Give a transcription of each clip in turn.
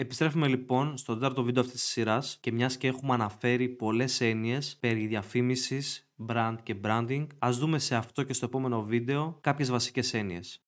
Επιστρέφουμε λοιπόν στο τέταρτο βίντεο αυτής της σειράς και μιας και έχουμε αναφέρει πολλές έννοιες περί διαφήμισης, brand και branding, ας δούμε σε αυτό και στο επόμενο βίντεο κάποιες βασικές έννοιες.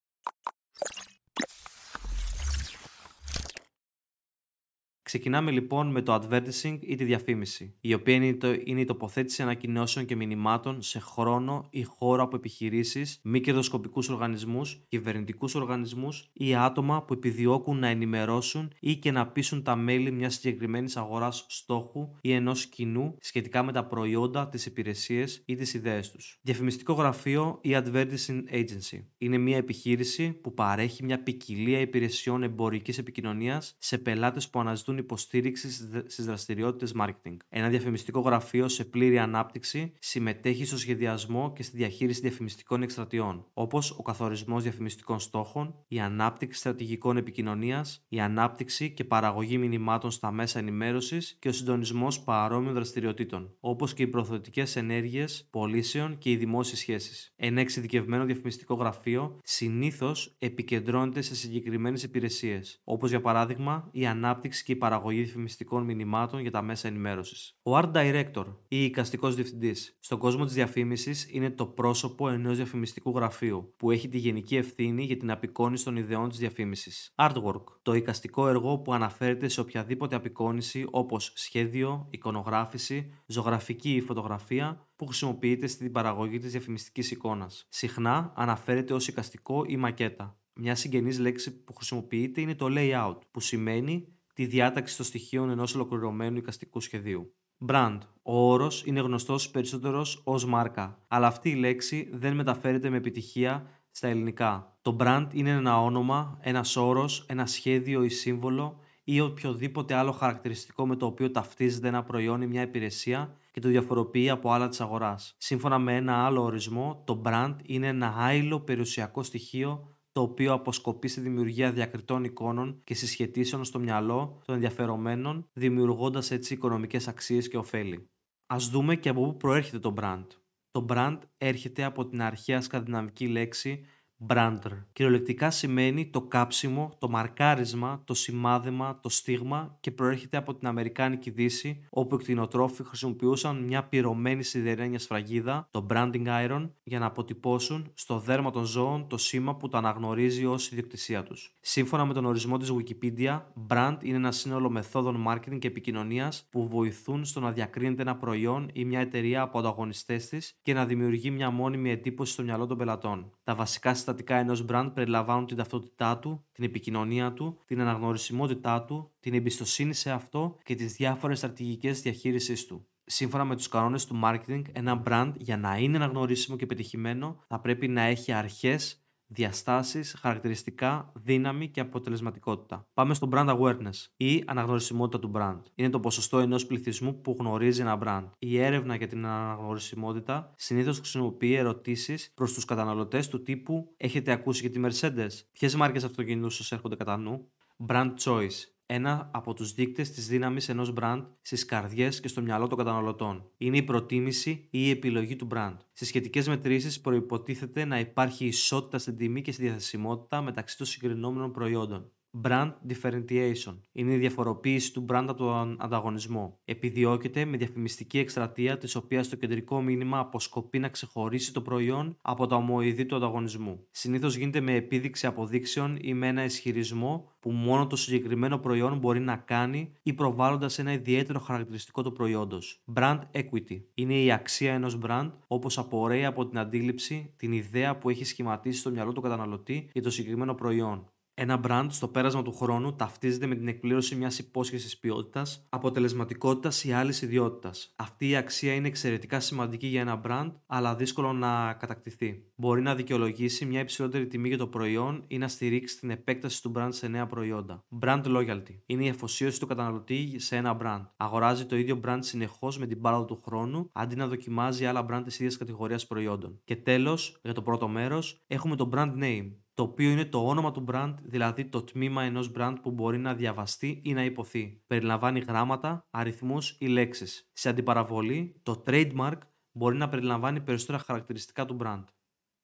Ξεκινάμε λοιπόν με το advertising ή τη διαφήμιση, η οποία είναι, το, είναι η τοποθέτηση ανακοινώσεων και μηνυμάτων σε χρόνο ή χώρο από επιχειρήσεις, μη κερδοσκοπικούς οργανισμούς, κυβερνητικούς οργανισμούς ή άτομα που επιδιώκουν να ενημερώσουν ή και να πείσουν τα μέλη μιας συγκεκριμένης αγοράς στόχου ή ενός κοινού σχετικά με τα προϊόντα, τις υπηρεσίες ή τις ιδέες τους. Διαφημιστικό γραφείο ή advertising agency είναι μια επιχείρηση που παρέχει μια ποικιλία υπηρεσιών εμπορικής επικοινωνίας σε πελάτες που αναζητούν υποστήριξης στις δραστηριότητες marketing. Ένα διαφημιστικό γραφείο σε πλήρη ανάπτυξη συμμετέχει στο σχεδιασμό και στη διαχείριση διαφημιστικών εκστρατιών, όπως ο καθορισμός διαφημιστικών στόχων, η ανάπτυξη στρατηγικών επικοινωνίας, η ανάπτυξη και παραγωγή μηνυμάτων στα μέσα ενημέρωσης και ο συντονισμός παρόμοιων δραστηριοτήτων, όπως και οι προθετικέ ενέργειες, πωλήσεων και οι δημόσιες σχέσεις. Ένα εξειδικευμένο διαφημιστικό γραφείο συνήθως επικεντρώνεται σε συγκεκριμένες υπηρεσίες, όπως για παράδειγμα η ανάπτυξη και η παραγωγή διαφημιστικών μηνυμάτων για τα μέσα ενημέρωσης. Ο Art Director ή εικαστικός διευθυντής στον κόσμο της διαφήμισης είναι το πρόσωπο ενός διαφημιστικού γραφείου που έχει τη γενική ευθύνη για την απεικόνηση των ιδεών της διαφήμισης. Artwork, το εικαστικό έργο που αναφέρεται σε οποιαδήποτε απεικόνηση όπως σχέδιο, εικονογράφηση, ζωγραφική ή φωτογραφία που χρησιμοποιείται στην παραγωγή της διαφημιστικής εικόνας. Συχνά αναφέρεται ως εικαστικό ή μακέτα. Μια συγγενής λέξη που χρησιμοποιείται είναι το layout, που σημαίνει τη διάταξη των στοιχείων ενός ολοκληρωμένου εικαστικού σχεδίου. Brand. Ο όρος είναι γνωστός περισσότερος ως μάρκα, αλλά αυτή η λέξη δεν μεταφέρεται με επιτυχία στα ελληνικά. Το brand είναι ένα όνομα, ένας όρος, ένα σχέδιο ή σύμβολο ή οποιοδήποτε άλλο χαρακτηριστικό με το οποίο ταυτίζεται ένα προϊόν ή μια υπηρεσία και το διαφοροποιεί από άλλα της αγοράς. Σύμφωνα με ένα άλλο ορισμό, το brand είναι ένα άειλο περιουσιακό στοιχείο το οποίο αποσκοπεί στη δημιουργία διακριτών εικόνων και συσχετήσεων στο μυαλό των ενδιαφερομένων, δημιουργώντας έτσι οικονομικές αξίες και ωφέλη. Α δούμε και από πού προέρχεται το brand. Το brand έρχεται από την αρχαία σκανδιναβική λέξη Brander. Κυριολεκτικά σημαίνει το κάψιμο, το μαρκάρισμα, το σημάδεμα, το στίγμα και προέρχεται από την Αμερικάνικη Δύση, όπου οι κτηνοτρόφοι χρησιμοποιούσαν μια πυρωμένη σιδερένια σφραγίδα, το branding iron, για να αποτυπώσουν στο δέρμα των ζώων το σήμα που το αναγνωρίζει ως ιδιοκτησία τους. Σύμφωνα με τον ορισμό της Wikipedia, brand είναι ένα σύνολο μεθόδων marketing και επικοινωνίας που βοηθούν στο να διακρίνεται ένα προϊόν ή μια εταιρεία από ανταγωνιστές της και να δημιουργεί μια μόνιμη εντύπωση στο μυαλό των πελατών. Τα βασικά συστατικά ενός brand περιλαμβάνουν την ταυτότητά του, την επικοινωνία του, την αναγνωρισιμότητά του, την εμπιστοσύνη σε αυτό και τις διάφορες στρατηγικές διαχείρισή του. Σύμφωνα με τους κανόνες του marketing, ένα brand για να είναι αναγνωρίσιμο και πετυχημένο θα πρέπει να έχει αρχές διαστάσεις, χαρακτηριστικά, δύναμη και αποτελεσματικότητα. Πάμε στο brand awareness ή αναγνωρισιμότητα του brand. Είναι το ποσοστό ενός πληθυσμού που γνωρίζει ένα brand. Η έρευνα για την αναγνωρισιμότητα συνήθως χρησιμοποιεί ερωτήσεις προς τους καταναλωτές του τύπου Έχετε ακούσει για τη Mercedes; Ποιες μάρκες αυτοκινήτου σας έρχονται κατά νου; Brand choice ένα από τους δείκτες της δύναμης ενός brand στις καρδιές και στο μυαλό των καταναλωτών. Είναι η προτίμηση ή η επιλογή του brand. Στις σχετικές μετρήσεις προϋποτίθεται να υπάρχει ισότητα στην τιμή και στη διαθεσιμότητα μεταξύ των συγκρινόμενων προϊόντων. Brand differentiation είναι η διαφοροποίηση του brand από τον ανταγωνισμό. Επιδιώκεται με διαφημιστική εκστρατεία της οποίας το κεντρικό μήνυμα αποσκοπεί να ξεχωρίσει το προϊόν από το ομοειδή του ανταγωνισμού. Συνήθως γίνεται με επίδειξη αποδείξεων ή με ένα ισχυρισμό που μόνο το συγκεκριμένο προϊόν μπορεί να κάνει ή προβάλλοντας ένα ιδιαίτερο χαρακτηριστικό του προϊόντος. Brand equity είναι η αξία ενός brand όπως απορρέει από την αντίληψη, την ιδέα που έχει σχηματίσει στο μυαλό του καταναλωτή για το συγκεκριμένο προϊόν. Ένα brand στο πέρασμα του χρόνου ταυτίζεται με την εκπλήρωση μιας υπόσχεσης ποιότητας, αποτελεσματικότητας ή άλλης ιδιότητας. Αυτή η αξία είναι εξαιρετικά σημαντική για ένα brand, αλλά δύσκολο να κατακτηθεί. Μπορεί να δικαιολογήσει μια υψηλότερη τιμή για το προϊόν ή να στηρίξει την επέκταση του brand σε νέα προϊόντα. Brand loyalty είναι η εφοσίωση του καταναλωτή σε ένα brand. Αγοράζει το ίδιο brand συνεχώς με την πάροδο του χρόνου, αντί να δοκιμάζει άλλα brand της ίδιας κατηγορίας προϊόντων. Και τέλος, για το πρώτο μέρος, έχουμε το brand name το οποίο είναι το όνομα του brand, δηλαδή το τμήμα ενός brand που μπορεί να διαβαστεί ή να υποθεί. Περιλαμβάνει γράμματα, αριθμούς ή λέξεις. Σε αντιπαραβολή, το trademark μπορεί να περιλαμβάνει περισσότερα χαρακτηριστικά του brand.